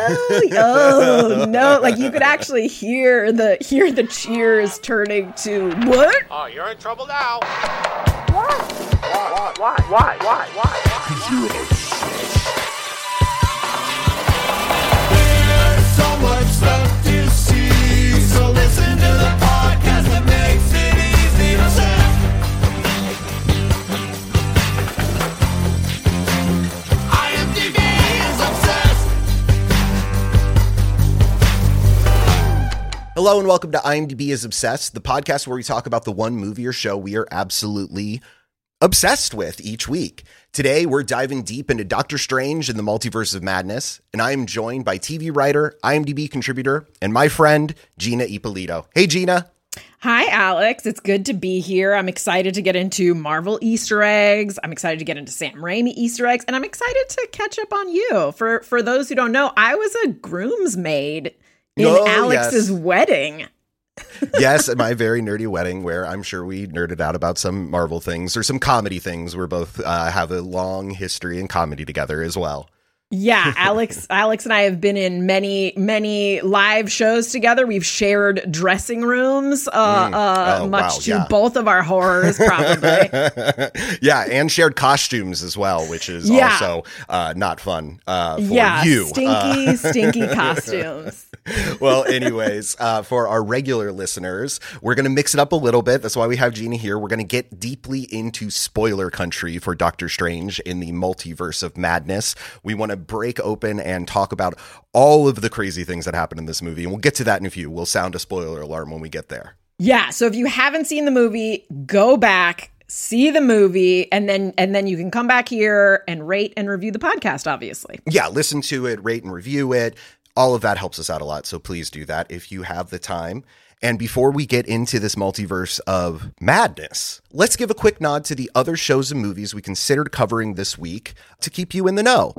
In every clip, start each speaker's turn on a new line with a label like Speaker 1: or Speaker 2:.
Speaker 1: oh, oh no! Like you could actually hear the hear the cheers turning to what?
Speaker 2: Oh, you're in trouble now. What?
Speaker 3: Why? Why? Why? Why? Why? Why?
Speaker 4: There's so much stuff to see. So listen to the
Speaker 5: Hello and welcome to IMDb is Obsessed, the podcast where we talk about the one movie or show we are absolutely obsessed with each week. Today, we're diving deep into Doctor Strange and the Multiverse of Madness, and I am joined by TV writer, IMDb contributor, and my friend, Gina Ippolito. Hey, Gina.
Speaker 1: Hi, Alex. It's good to be here. I'm excited to get into Marvel Easter eggs. I'm excited to get into Sam Raimi Easter eggs, and I'm excited to catch up on you. For for those who don't know, I was a groomsmaid in
Speaker 5: Oh,
Speaker 1: Alex's
Speaker 5: yes.
Speaker 1: wedding.
Speaker 5: yes, at my very nerdy wedding, where I'm sure we nerded out about some Marvel things or some comedy things. We're both uh, have a long history in comedy together as well.
Speaker 1: Yeah, Alex Alex and I have been in many many live shows together. We've shared dressing rooms uh, uh
Speaker 5: Oh,
Speaker 1: much
Speaker 5: wow,
Speaker 1: to
Speaker 5: yeah.
Speaker 1: both of our horrors probably.
Speaker 5: yeah, and shared costumes as well, which is
Speaker 1: Yeah.
Speaker 5: also uh, not fun uh, for
Speaker 1: yeah,
Speaker 5: you.
Speaker 1: stinky stinky costumes.
Speaker 5: well, anyways, uh, for our regular listeners, we're going to mix it up a little bit. That's why we have Gina here. We're going to get deeply into spoiler country for Doctor Strange in the multiverse of madness. We want to break open and talk about all of the crazy things that happen in this movie. And we'll get to that in a few. We'll sound a spoiler alarm when we get there.
Speaker 1: Yeah, so if you haven't seen the movie, go back, see the movie, and then and then you can come back here and rate and review the podcast, obviously.
Speaker 5: yeah, listen to it, rate and review it. All of that helps us out a lot. So please do that if you have the time. And before we get into this multiverse of madness, let's give a quick nod to the other shows and movies we considered covering this week to keep you in the know.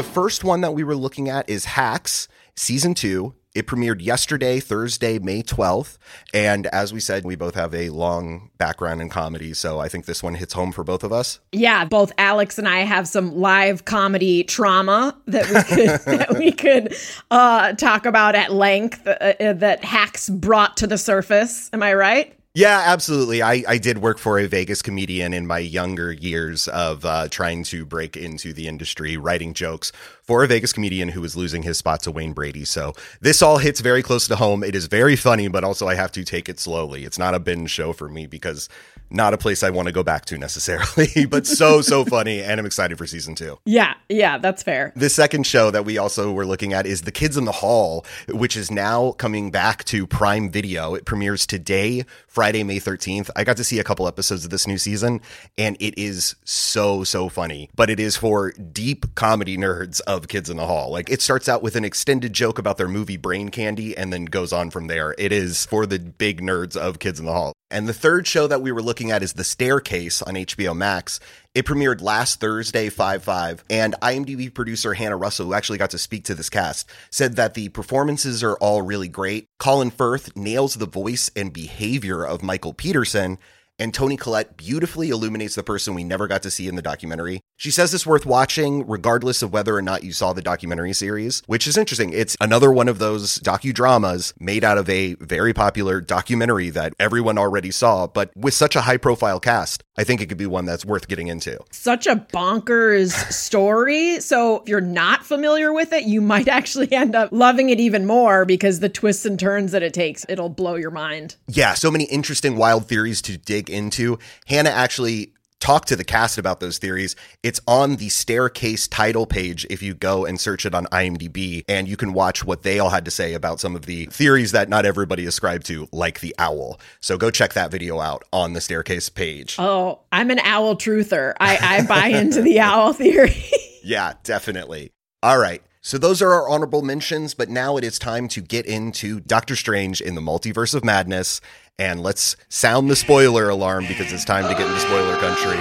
Speaker 5: The first one that we were looking at is Hacks, season two. It premiered yesterday, Thursday, May 12th. And as we said, we both have a long background in comedy. So I think this one hits home for both of us.
Speaker 1: Yeah, both Alex and I have some live comedy trauma that we could that we could uh, talk about at length uh, uh, that hacks brought to the surface. Am I right?
Speaker 5: Yeah, absolutely. I, I did work for a Vegas comedian in my younger years of uh, trying to break into the industry, writing jokes for a Vegas comedian who was losing his spot to Wayne Brady. So this all hits very close to home. It is very funny, but also I have to take it slowly. It's not a binge show for me because not a place I want to go back to necessarily, but so, so funny. And I'm excited for season two.
Speaker 1: Yeah, yeah, that's fair.
Speaker 5: The second show that we also were looking at is The Kids in the Hall, which is now coming back to Prime Video. It premieres today, Friday, May 13th. I got to see a couple episodes of this new season, and it is so, so funny. But it is for deep comedy nerds of Kids in the Hall. Like, it starts out with an extended joke about their movie Brain Candy and then goes on from there. It is for the big nerds of Kids in the Hall. And the third show that we were looking at is The Staircase on HBO Max. It premiered last Thursday, 5 5, and IMDb producer Hannah Russell, who actually got to speak to this cast, said that the performances are all really great. Colin Firth nails the voice and behavior of Michael Peterson, and Toni Collette beautifully illuminates the person we never got to see in the documentary. She says it's worth watching regardless of whether or not you saw the documentary series, which is interesting. It's another one of those docudramas made out of a very popular documentary that everyone already saw, but with such a high profile cast, I think it could be one that's worth getting into.
Speaker 1: Such a bonkers story. So if you're not familiar with it, you might actually end up loving it even more because the twists and turns that it takes, it'll blow your mind.
Speaker 5: Yeah, so many interesting wild theories to dig into. Hannah actually talked to the cast about those theories. It's on the staircase title page if you go and search it on IMDb, and you can watch what they all had to say about some of the theories that not everybody ascribed to, like the owl. So go check that video out on the staircase page.
Speaker 1: Oh, I'm an owl truther. I, I buy into the owl theory.
Speaker 5: Yeah, definitely. All right. So those are our honorable mentions, but now it is time to get into Doctor Strange in the Multiverse of Madness. And let's sound the spoiler alarm because it's time to get into spoiler country.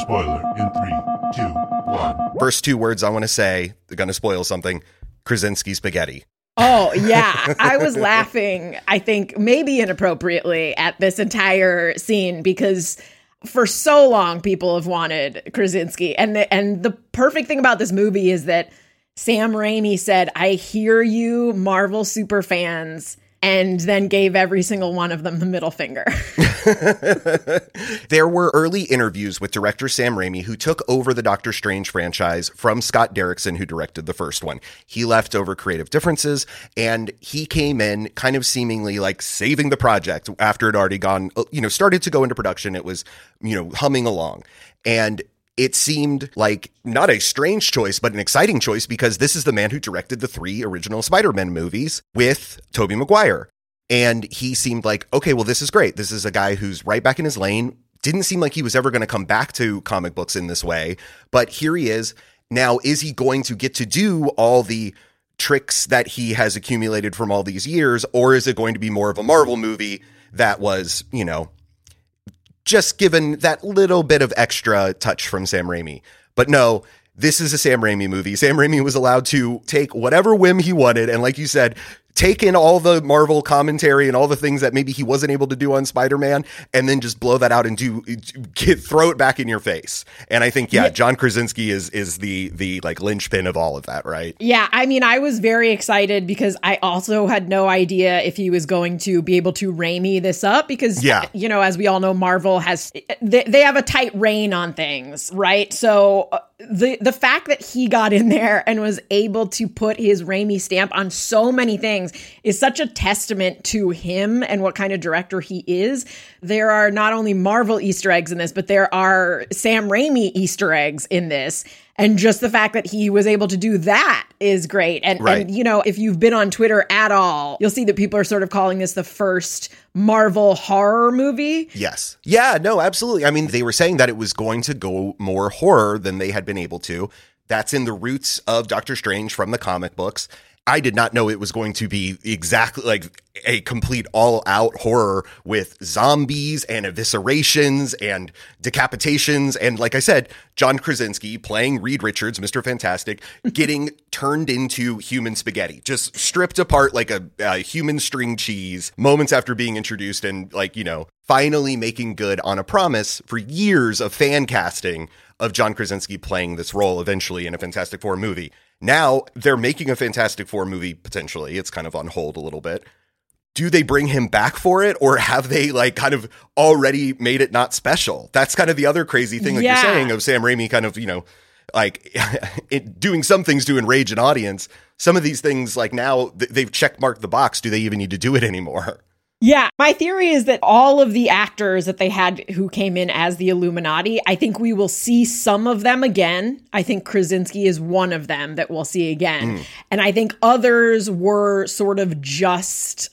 Speaker 6: Spoiler in three, two, one.
Speaker 5: First two words I want to say, they're going to spoil something Krasinski spaghetti.
Speaker 1: Oh, yeah. I was laughing, I think maybe inappropriately at this entire scene because for so long people have wanted Krasinski. And the, and the perfect thing about this movie is that Sam Raimi said, I hear you, Marvel super fans, and then gave every single one of them the middle finger.
Speaker 5: There were early interviews with director Sam Raimi, who took over the Doctor Strange franchise from Scott Derrickson, who directed the first one. He left over creative differences, and he came in kind of seemingly like saving the project after it already gone, you know, started to go into production. It was, you know, humming along. And it seemed like not a strange choice, but an exciting choice because this is the man who directed the three original Spider Man movies with Tobey Maguire. And he seemed like, okay, well, this is great. This is a guy who's right back in his lane. Didn't seem like he was ever going to come back to comic books in this way. But here he is. Now, is he going to get to do all the tricks that he has accumulated from all these years? Or is it going to be more of a Marvel movie that was, you know, just given that little bit of extra touch from Sam Raimi? But no, this is a Sam Raimi movie. Sam Raimi was allowed to take whatever whim he wanted. And like you said, take in all the Marvel commentary and all the things that maybe he wasn't able to do on Spider Man and then just blow that out and do get, throw it back in your face. And I think, yeah, John Krasinski is, is the, the like linchpin of all of that, right?
Speaker 1: Yeah, I mean, I was very excited because I also had no idea if he was going to be able to Raimi this up because,
Speaker 5: Yeah.
Speaker 1: you know, as we all know, Marvel has they, they have a tight rein on things, right? So uh, the the fact that he got in there and was able to put his Raimi stamp on so many things is such a testament to him and what kind of director he is. There are not only Marvel Easter eggs in this, but there are Sam Raimi Easter eggs in this. And just the fact that he was able to do that is great. And,
Speaker 5: Right.
Speaker 1: and, you know, if you've been on Twitter at all, you'll see that people are sort of calling this the first Marvel horror movie.
Speaker 5: Yes. Yeah, no, absolutely. I mean, they were saying that it was going to go more horror than they had been able to. That's in the roots of Doctor Strange from the comic books. I did not know it was going to be exactly like a complete all out horror with zombies and eviscerations and decapitations. And like I said, John Krasinski playing Reed Richards, Mr. Fantastic, getting turned into human spaghetti, just stripped apart like a, a human string cheese moments after being introduced and like, you know, finally making good on a promise for years of fan casting of John Krasinski playing this role eventually in a Fantastic Four movie. Now they're making a Fantastic Four movie potentially. It's kind of on hold a little bit. Do they bring him back for it or have they like kind of already made it not special? That's kind of the other crazy thing like
Speaker 1: Yeah.
Speaker 5: you're saying of Sam Raimi kind of, you know, like it, doing some things to enrage an audience. Some of these things like now th- they've check marked the box. Do they even need to do it anymore?
Speaker 1: Yeah, my theory is that all of the actors that they had who came in as the Illuminati, I think we will see some of them again. I think Krasinski is one of them that we'll see again. Hmm. And I think others were sort of just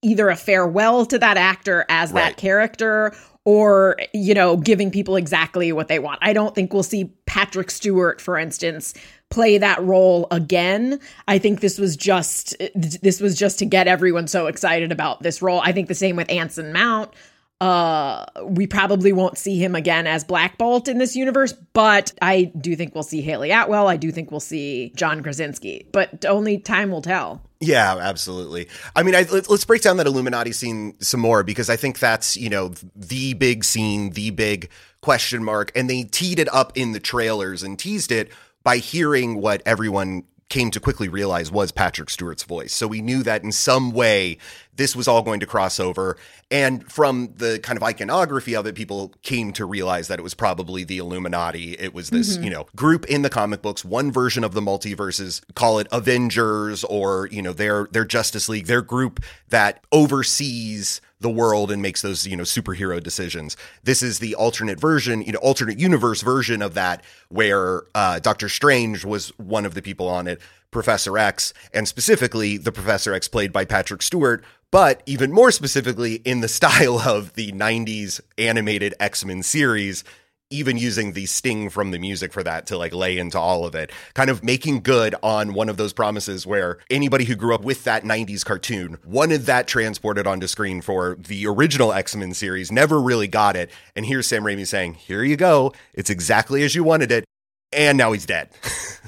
Speaker 1: either a farewell to that actor as
Speaker 5: Right.
Speaker 1: that character or you know giving people exactly what they want. I don't think we'll see Patrick Stewart for instance play that role again. I think this was just this was just to get everyone so excited about this role. I think the same with Anson Mount. Uh we probably won't see him again as Black Bolt in this universe, but I do think we'll see Hayley Atwell. I do think we'll see John Krasinski, but only time will tell.
Speaker 5: Yeah, absolutely. I mean, I, let, let's break down that Illuminati scene some more because I think that's you know the big scene, the big question mark, and they teed it up in the trailers and teased it by hearing what everyone came to quickly realize was Patrick Stewart's voice. So we knew that in some way this was all going to cross over. And from the kind of iconography of it, people came to realize that it was probably the Illuminati. It was this, you know, group in the comic books, one version of the multiverses, call it Avengers or, you know, their their Justice League, their group that oversees the world and makes those, you know, superhero decisions. This is the alternate version, you know, alternate universe version of that where uh, Doctor Strange was one of the people on it, Professor X, and specifically the Professor X played by Patrick Stewart, but even more specifically in the style of the 90s animated X-Men series even using the sting from the music for that to like lay into all of it, kind of making good on one of those promises where anybody who grew up with that 90s cartoon wanted that transported onto screen for the original X Men series, never really got it. And here's Sam Raimi saying, Here you go. It's exactly as you wanted it. And now he's dead.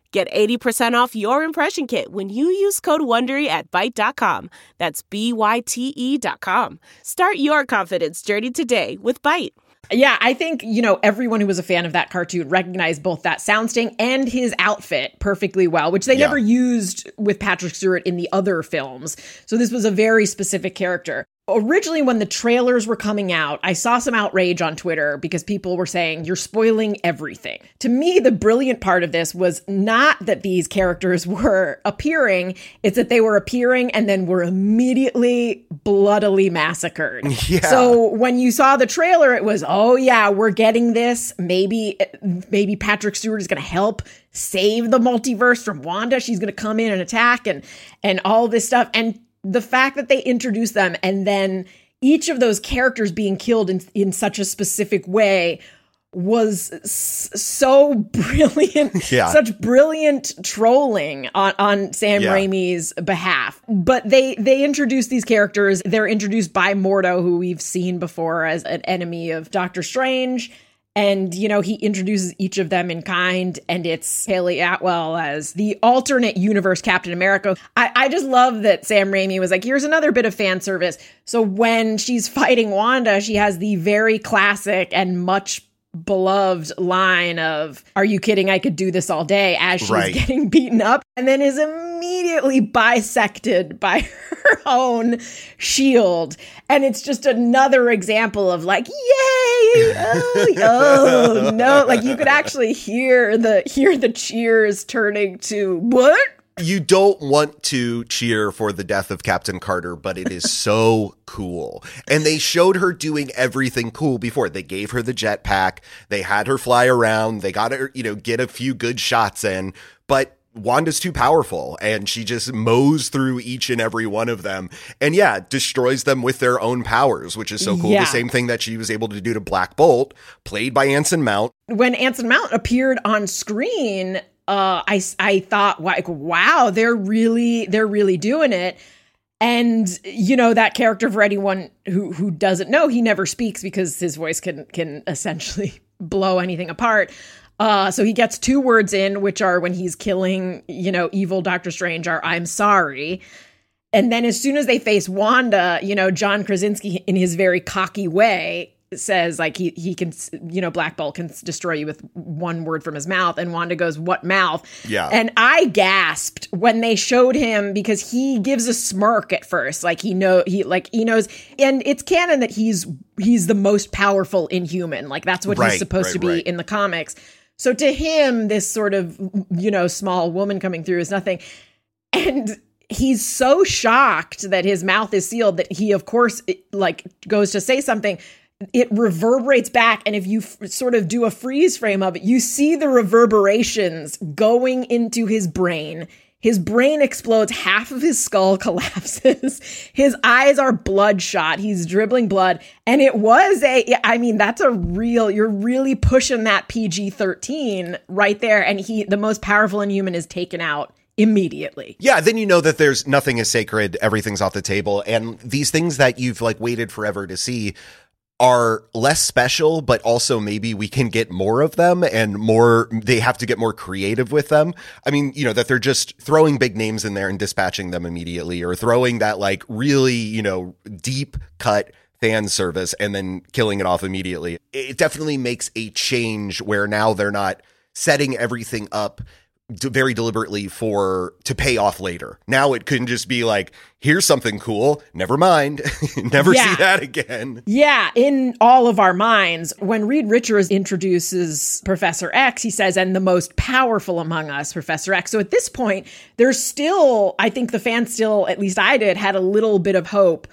Speaker 2: Get 80% off your impression kit when you use code WONDERY at Byte.com. That's B-Y-T-E dot com. Start your confidence journey today with Byte.
Speaker 1: Yeah, I think, you know, everyone who was a fan of that cartoon recognized both that sound sting and his outfit perfectly well, which they
Speaker 5: Yeah.
Speaker 1: never used with Patrick Stewart in the other films. So this was a very specific character. Originally, when the trailers were coming out, I saw some outrage on Twitter because people were saying, You're spoiling everything. To me, the brilliant part of this was not that these characters were appearing, it's that they were appearing and then were immediately bloodily massacred.
Speaker 5: Yeah.
Speaker 1: So when you saw the trailer, it was, oh yeah, we're getting this. Maybe, maybe Patrick Stewart is going to help save the multiverse from Wanda. She's going to come in and attack and and all this stuff. And the fact that they introduced them and then each of those characters being killed in in such a specific way was so brilliant
Speaker 5: Yeah.
Speaker 1: such brilliant trolling on, on Sam
Speaker 5: Yeah.
Speaker 1: Raimi's behalf. But they they introduce these characters. They're introduced by Mordo, who we've seen before as an enemy of Doctor Strange. And, you know, he introduces each of them in kind, and it's Hayley Atwell as the alternate universe Captain America. I, I just love that Sam Raimi was like, here's another bit of fan service. So when she's fighting Wanda, she has the very classic and much beloved line of are you kidding? I could do this all day as she's
Speaker 5: Right.
Speaker 1: getting beaten up and then is immediately bisected by her own shield. And it's just another example of like yay! Oh, oh no like you could actually hear the hear the cheers turning to what
Speaker 5: you don't want to cheer for the death of Captain Carter, but it is so cool. And they showed her doing everything cool before. They gave her the jetpack, they had her fly around, they got her, you know, get a few good shots in, but Wanda's too powerful and she just mows through each and every one of them and yeah, destroys them with their own powers, which is so cool.
Speaker 1: Yeah.
Speaker 5: The same thing that she was able to do to Black Bolt, played by Anson Mount.
Speaker 1: when Anson Mount appeared on screen, uh, I I thought like, wow, they're really they're really doing it. And you know that character for anyone who who doesn't know, he never speaks because his voice can can essentially blow anything apart. Uh, so he gets two words in, which are when he's killing, you know, evil Doctor Strange, are "I'm sorry." And then as soon as they face Wanda, you know, John Krasinski in his very cocky way says like he he can you know Black Bolt can destroy you with one word from his mouth and Wanda goes what mouth
Speaker 5: Yeah.
Speaker 1: and I gasped when they showed him because he gives a smirk at first like he know he like he knows and it's canon that he's he's the most powerful inhuman like that's what
Speaker 5: Right,
Speaker 1: he's supposed
Speaker 5: right,
Speaker 1: to be
Speaker 5: right.
Speaker 1: in the comics so to him this sort of you know small woman coming through is nothing and he's so shocked that his mouth is sealed that he of course like goes to say something it reverberates back and if you f- sort of do a freeze frame of it you see the reverberations going into his brain. His brain explodes half of his skull collapses his eyes are bloodshot he's dribbling blood and it was a i mean that's a real you're really pushing that pg-13 right there and he the most powerful inhuman is taken out immediately.
Speaker 5: Yeah, then you know that there's nothing is sacred, everything's off the table, and these things that you've like waited forever to see are less special, but also maybe we can get more of them and more they have to get more creative with them. I mean, you know, that they're just throwing big names in there and dispatching them immediately or throwing that like really, you know, deep cut fan service and then killing it off immediately. It definitely makes a change where now they're not setting everything up d- very deliberately for to pay off later. Now it couldn't just be like, here's something cool. Never mind. Never
Speaker 1: Yeah.
Speaker 5: see that again.
Speaker 1: Yeah, in all of our minds, when Reed Richards introduces Professor X, he says, and the most powerful among us, Professor X. So at this point, there's still, I think the fans still, at least I did, had a little bit of hope.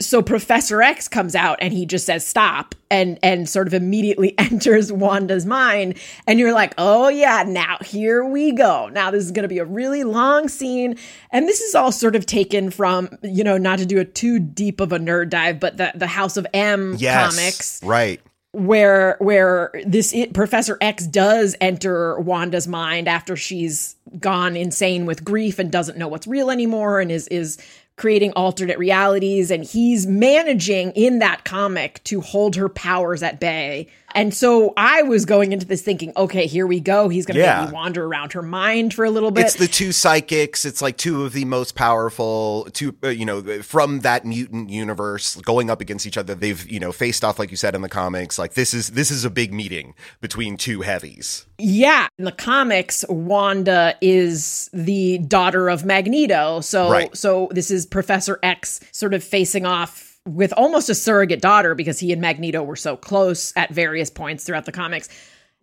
Speaker 1: So Professor X comes out and he just says stop and and sort of immediately enters Wanda's mind and you're like, "Oh yeah, now here we go. Now this is going to be a really long scene." And this is all sort of taken from, you know, not to do a too deep of a nerd dive, but the the House of M
Speaker 5: Yes.
Speaker 1: comics
Speaker 5: Right.
Speaker 1: where where this i Professor X does enter Wanda's mind after she's gone insane with grief and doesn't know what's real anymore and is is creating alternate realities and he's managing in that comic to hold her powers at bay. And so I was going into this thinking, okay, here we go. He's going to
Speaker 5: Yeah.
Speaker 1: make me wander around her mind for a little bit.
Speaker 5: It's the two psychics. It's like two of the most powerful, two, uh, you know, from that mutant universe going up against each other. They've, you know, faced off, like you said in the comics. Like this is, this is a big meeting between two heavies.
Speaker 1: Yeah, in the comics, Wanda is the daughter of Magneto. So
Speaker 5: Right.
Speaker 1: so this is Professor X sort of facing off with almost a surrogate daughter because he and Magneto were so close at various points throughout the comics.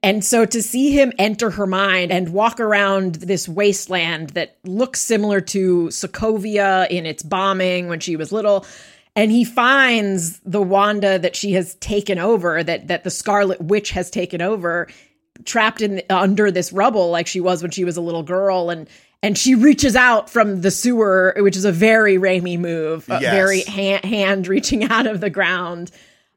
Speaker 1: And so to see him enter her mind and walk around this wasteland that looks similar to Sokovia in its bombing when she was little, and he finds the Wanda that she has taken over, that that the Scarlet Witch has taken over, trapped in under this rubble like she was when she was a little girl, and and she reaches out from the sewer, which is a very Raimi move, a
Speaker 5: Yes.
Speaker 1: very hand, hand reaching out of the ground.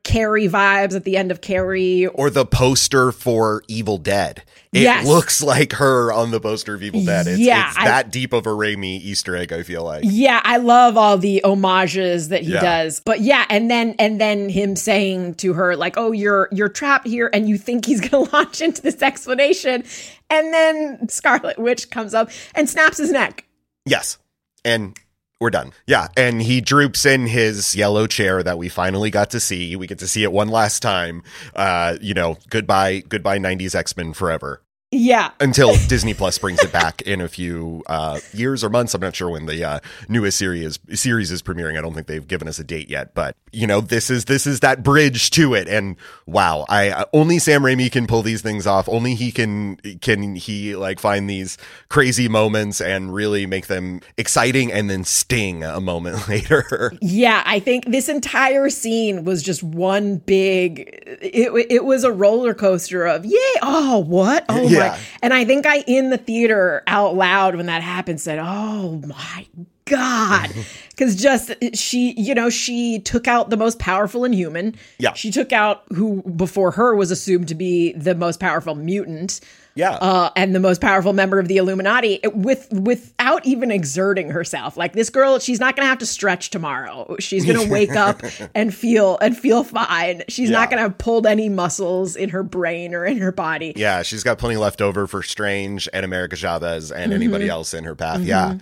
Speaker 1: Carrie vibes at the end of Carrie,
Speaker 5: Or the poster for Evil Dead. It
Speaker 1: Yes.
Speaker 5: looks like her on the poster of Evil Dead. It's,
Speaker 1: Yeah,
Speaker 5: it's
Speaker 1: I-
Speaker 5: that deep of a Raimi Easter egg, I feel like.
Speaker 1: Yeah, I love all the homages that he
Speaker 5: Yeah.
Speaker 1: does. But yeah, and then and then him saying to her like, "Oh, you're you're trapped here and you think he's going to launch into this explanation." And then Scarlet Witch comes up and snaps his neck.
Speaker 5: Yes. And we're done. Yeah. And he droops in his yellow chair that we finally got to see. We get to see it one last time. Uh, you know, goodbye, goodbye 90s X-Men forever.
Speaker 1: Yeah.
Speaker 5: Until Disney Plus brings it back in a few uh, years or months. I'm not sure when the uh, newest series series is premiering. I don't think they've given us a date yet, but you know, this is this is that bridge to it. And wow, I uh, only Sam Raimi can pull these things off. Only he can can he like find these crazy moments and really make them exciting and then sting a moment later.
Speaker 1: Yeah, I think this entire scene was just one big. It it was a roller coaster of yay! Oh, what? Oh
Speaker 5: Yeah.
Speaker 1: my! And I think I in the theater out loud when that happened said, "Oh my god!" Because just she, you know, she took out the most powerful inhuman.
Speaker 5: Yeah.
Speaker 1: she took out who before her was assumed to be the most powerful mutant
Speaker 5: yeah.
Speaker 1: uh, and the most powerful member of the Illuminati with without even exerting herself. Like this girl, she's not going to have to stretch tomorrow. She's going to wake up and feel and feel fine. She's
Speaker 5: Yeah.
Speaker 1: not going to have pulled any muscles in her brain or in her body.
Speaker 5: Yeah, she's got plenty left over for Strange and America Chavez and
Speaker 1: Mm-hmm.
Speaker 5: anybody else in her path. Yeah.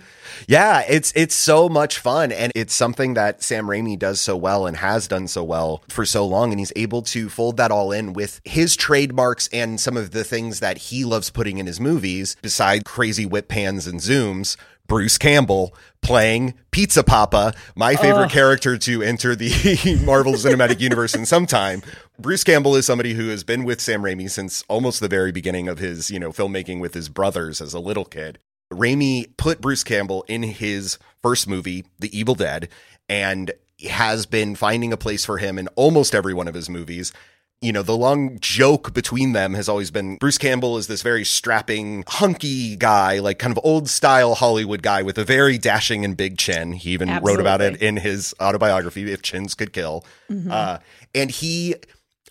Speaker 5: Yeah, it's it's so much fun and it's something that Sam Raimi does so well and has done so well for so long and he's able to fold that all in with his trademarks and some of the things that he loves putting in his movies beside crazy whip pans and zooms. Bruce Campbell playing Pizza Papa, my favorite character to enter the Marvel Cinematic Universe in some time. Bruce Campbell is somebody who has been with Sam Raimi since almost the very beginning of his, you know, filmmaking with his brothers as a little kid. Raimi put Bruce Campbell in his first movie, The Evil Dead, and has been finding a place for him in almost every one of his movies. You know, the long joke between them has always been Bruce Campbell is this very strapping, hunky guy, like kind of old style Hollywood guy with a very dashing and big chin. He even wrote about it in his autobiography, If Chins Could Kill. Uh, and he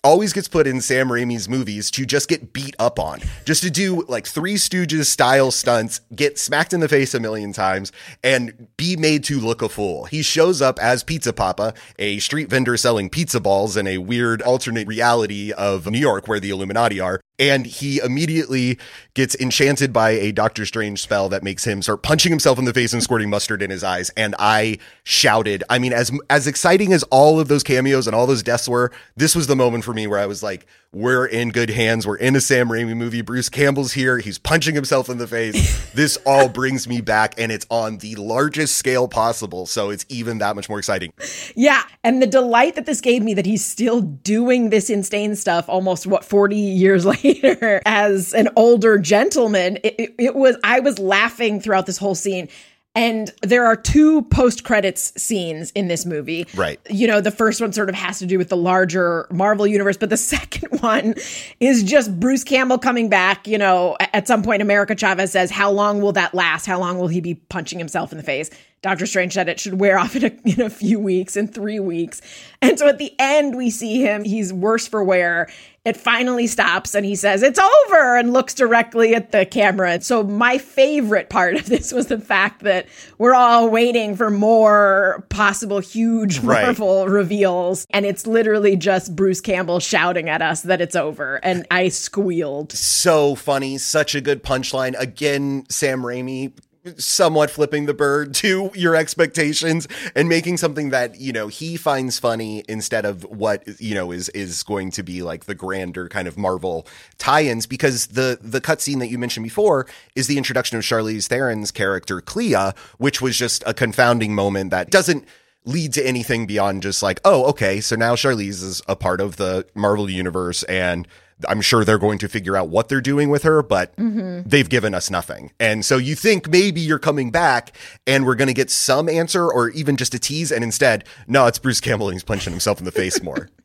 Speaker 5: always gets put in Sam Raimi's movies to just get beat up on, just to do like Three Stooges style stunts, get smacked in the face a million times, and be made to look a fool. He shows up as Pizza Papa, a street vendor selling pizza balls in a weird alternate reality of New York where the Illuminati are. And he immediately gets enchanted by a Doctor Strange spell that makes him start punching himself in the face and squirting mustard in his eyes. And I shouted, I mean, as as exciting as all of those cameos and all those deaths were, this was the moment for me where I was like, we're in good hands. We're in a Sam Raimi movie. Bruce Campbell's here. He's punching himself in the face. this all brings me back, and it's on the largest scale possible. So it's even that much more exciting.
Speaker 1: Yeah, and the delight that this gave me that he's still doing this insane stuff almost what 40 years later as an older gentleman. It, it, it was I was laughing throughout this whole scene. And there are two post credits scenes in this movie.
Speaker 5: Right.
Speaker 1: You know, the first one sort of has to do with the larger Marvel universe, but the second one is just Bruce Campbell coming back. You know, at some point, America Chavez says, How long will that last? How long will he be punching himself in the face? Doctor Strange said it should wear off in a, in a few weeks, in three weeks. And so at the end, we see him, he's worse for wear. It finally stops and he says, It's over, and looks directly at the camera. So, my favorite part of this was the fact that we're all waiting for more possible huge
Speaker 5: Right.
Speaker 1: Marvel reveals. And it's literally just Bruce Campbell shouting at us that it's over. And I squealed.
Speaker 5: so funny, such a good punchline. Again, Sam Raimi somewhat flipping the bird to your expectations and making something that, you know, he finds funny instead of what, you know, is is going to be like the grander kind of Marvel tie-ins. Because the the cutscene that you mentioned before is the introduction of Charlize Theron's character Clea, which was just a confounding moment that doesn't lead to anything beyond just like, oh, okay, so now Charlize is a part of the Marvel universe and I'm sure they're going to figure out what they're doing with her, but mm-hmm. they've given us nothing. And so you think maybe you're coming back and we're going to get some answer or even just a tease. And instead, no, it's Bruce Campbell and he's punching himself in the face more.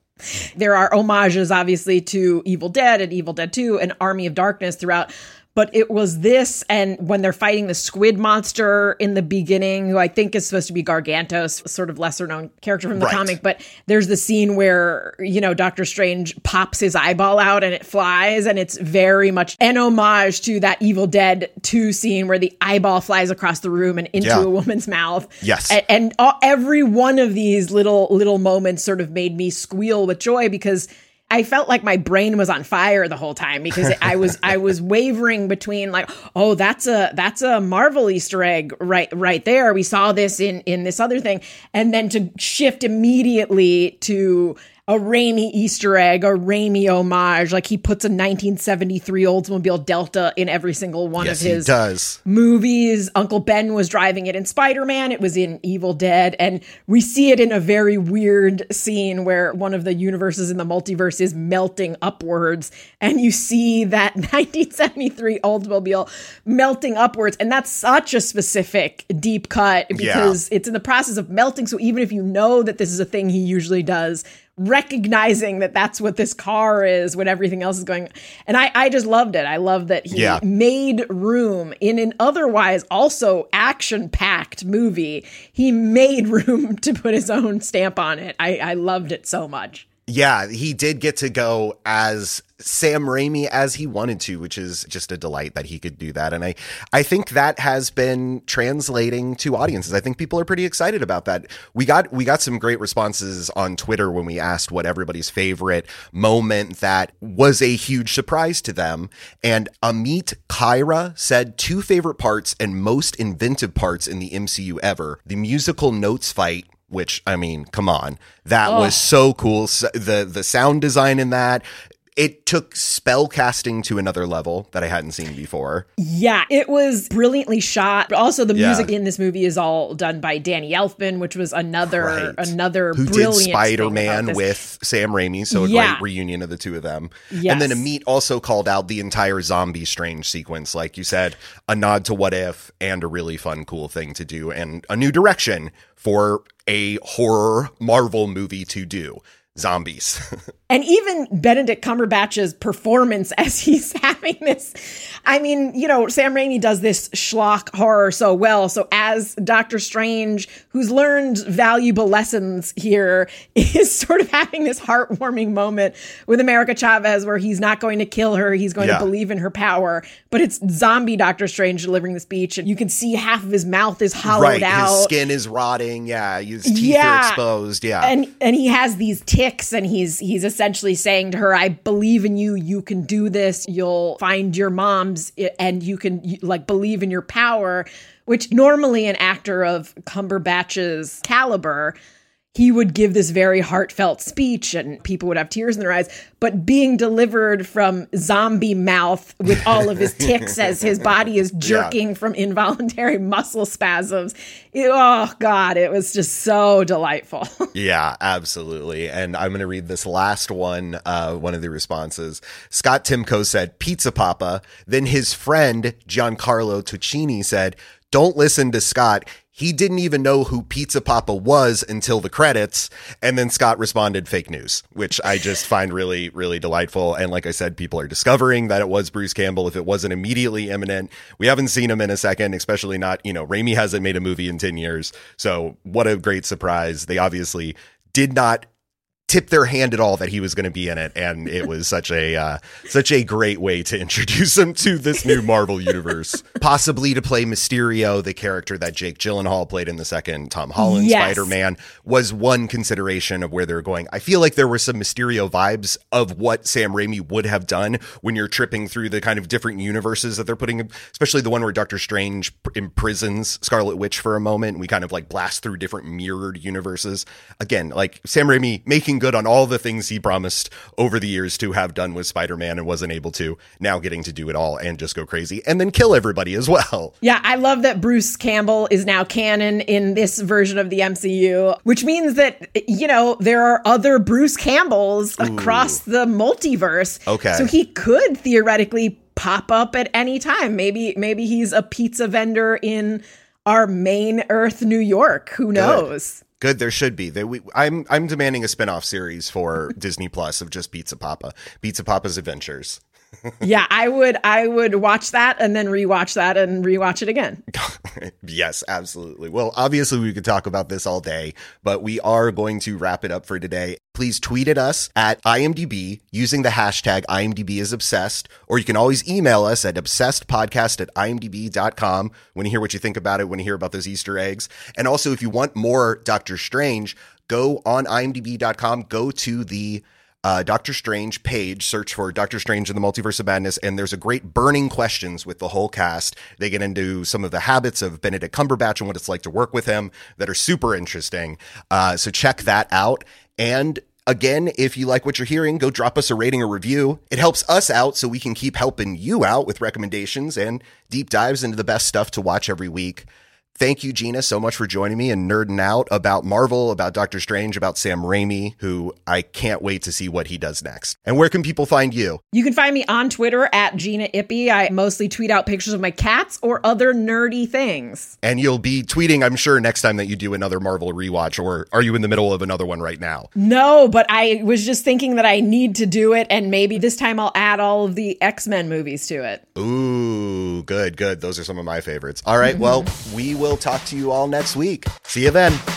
Speaker 1: There are homages, obviously, to Evil Dead and Evil Dead 2 and Army of Darkness throughout. But it was this, and when they're fighting the squid monster in the beginning, who I think is supposed to be Gargantos, sort of lesser known character from the
Speaker 5: Right.
Speaker 1: comic. But there's the scene where, you know, Doctor Strange pops his eyeball out and it flies, and it's very much an homage to that Evil Dead 2 scene where the eyeball flies across the room and into
Speaker 5: Yeah.
Speaker 1: a woman's mouth.
Speaker 5: Yes.
Speaker 1: A- and all, every one of these little little moments sort of made me squeal with joy because I felt like my brain was on fire the whole time because I was I was wavering between like oh that's a that's a Marvel Easter egg right right there. We saw this in in this other thing. And then to shift immediately to a Raimi Easter egg, a Raimi homage. Like he puts a 1973 Oldsmobile Delta in every single one
Speaker 5: yes,
Speaker 1: of his
Speaker 5: does.
Speaker 1: movies. Uncle Ben was driving it in Spider Man. It was in Evil Dead. And we see it in a very weird scene where one of the universes in the multiverse is melting upwards. And you see that 1973 Oldsmobile melting upwards. And that's such a specific deep cut because it's in the process of melting. So even if you know that this is a thing he usually does, recognizing that that's what this car is when everything else is going and i i just loved it. I love that he
Speaker 5: Yeah.
Speaker 1: made room in an otherwise also action packed movie. He made room to put his own stamp on it. I i loved it so much
Speaker 5: Yeah, he did get to go as Sam Raimi as he wanted to, which is just a delight that he could do that. And I, I think that has been translating to audiences. I think people are pretty excited about that. We got we got some great responses on Twitter when we asked what everybody's favorite moment that was a huge surprise to them. And Amit Kyra said two favorite parts and most inventive parts in the MCU ever: the musical notes fight which I mean, come on, that was so cool. The The sound design in that. It took spell casting to another level that I hadn't seen before.
Speaker 1: yeah it was brilliantly shot but also the
Speaker 5: Yeah.
Speaker 1: music in this movie is all done by danny elfman which was another
Speaker 5: Right.
Speaker 1: another
Speaker 5: Who did
Speaker 1: brilliant thing about
Speaker 5: Spider Man with Sam Raimi? So a
Speaker 1: Yeah.
Speaker 5: great reunion of the two of them.
Speaker 1: Yes.
Speaker 5: And then Amit also called out the entire zombie strange sequence, like you said, a nod to what if and a really fun, cool thing to do, and a new direction for a horror Marvel movie to do. Zombies.
Speaker 1: And even Benedict Cumberbatch's performance as he's having this. I mean, you know, Sam Raimi does this schlock horror so well. So, as Doctor Strange, who's learned valuable lessons here, is sort of having this heartwarming moment with America Chavez where he's not going to kill her, he's going
Speaker 5: Yeah.
Speaker 1: to believe in her power. But it's zombie Doctor Strange delivering the speech, and you can see half of his mouth is hollowed
Speaker 5: right.
Speaker 1: out
Speaker 5: His skin is rotting. Yeah. His teeth
Speaker 1: Yeah.
Speaker 5: are exposed. Yeah.
Speaker 1: and and he has these and he's he's essentially saying to her i believe in you. You can do this. You'll find your mom's and you can like believe in your power which normally an actor of cumberbatch's caliber he would give this very heartfelt speech and people would have tears in their eyes but being delivered from zombie mouth with all of his ticks as his body is jerking from involuntary muscle spasms it- oh god it was just so delightful
Speaker 5: Yeah, absolutely. And I'm going to read this last one, uh, one of the responses. Scott Timko said, Pizza Papa. Then his friend, Giancarlo Tuccini, said, Don't listen to Scott. He didn't even know who Pizza Papa was until the credits. And then Scott responded fake news, which I just find really, really delightful. And like I said, people are discovering that it was Bruce Campbell if it wasn't immediately imminent. We haven't seen him in a second, especially not, you know, Raimi hasn't made a movie in 10 years. So what a great surprise. They obviously did not tip their hand at all that he was going to be in it and it was such a uh, such a great way to introduce him to this new Marvel universe. Possibly to play Mysterio the character that Jake Gyllenhaal played in the second Tom Holland
Speaker 1: Yes.
Speaker 5: Spider-Man was one consideration of where they're going. I feel like there were some Mysterio vibes of what Sam Raimi would have done when you're tripping through the kind of different universes that they're putting especially the one where Doctor Strange imprisons Scarlet Witch for a moment we kind of like blast through different mirrored universes. Again like Sam Raimi making good on all the things he promised over the years to have done with Spider-Man and wasn't able to now getting to do it all and just go crazy and then kill everybody as well
Speaker 1: Yeah, I love that Bruce Campbell is now canon in this version of the MCU, which means that, you know, there are other Bruce Campbells across the multiverse.
Speaker 5: Okay.
Speaker 1: So he could theoretically pop up at any time. Maybe maybe he's a pizza vendor in our main Earth, New York. Who knows?
Speaker 5: Good, there should be. They, we, I'm I'm demanding a spin-off series for Disney Plus of just Pizza Papa, Pizza Papa's Adventures.
Speaker 1: Yeah, I would I would watch that and then rewatch that and rewatch it again.
Speaker 5: yes, absolutely. Well, obviously we could talk about this all day, but we are going to wrap it up for today. Please tweet at us at IMDb using the hashtag IMDb is obsessed, or you can always email us at obsessedpodcast at imdb.com when you hear what you think about it, when you hear about those Easter eggs. And also, if you want more Doctor Strange, go on imdb.com, go to the uh, Doctor Strange page, search for Doctor Strange in the Multiverse of Madness, and there's a great burning questions with the whole cast. They get into some of the habits of Benedict Cumberbatch and what it's like to work with him that are super interesting. Uh, so check that out. And again, if you like what you're hearing, go drop us a rating or review. It helps us out so we can keep helping you out with recommendations and deep dives into the best stuff to watch every week. Thank you, Gina, so much for joining me and nerding out about Marvel, about Doctor Strange, about Sam Raimi, who I can't wait to see what he does next. And where can people find you?
Speaker 1: You can find me on Twitter at Gina Ippy. I mostly tweet out pictures of my cats or other nerdy things.
Speaker 5: And you'll be tweeting, I'm sure, next time that you do another Marvel rewatch, or are you in the middle of another one right now?
Speaker 1: No, but I was just thinking that I need to do it, and maybe this time I'll add all of the X Men movies to it.
Speaker 5: Ooh, good, good. Those are some of my favorites. All right, well, we will talk to you all next week. See you then.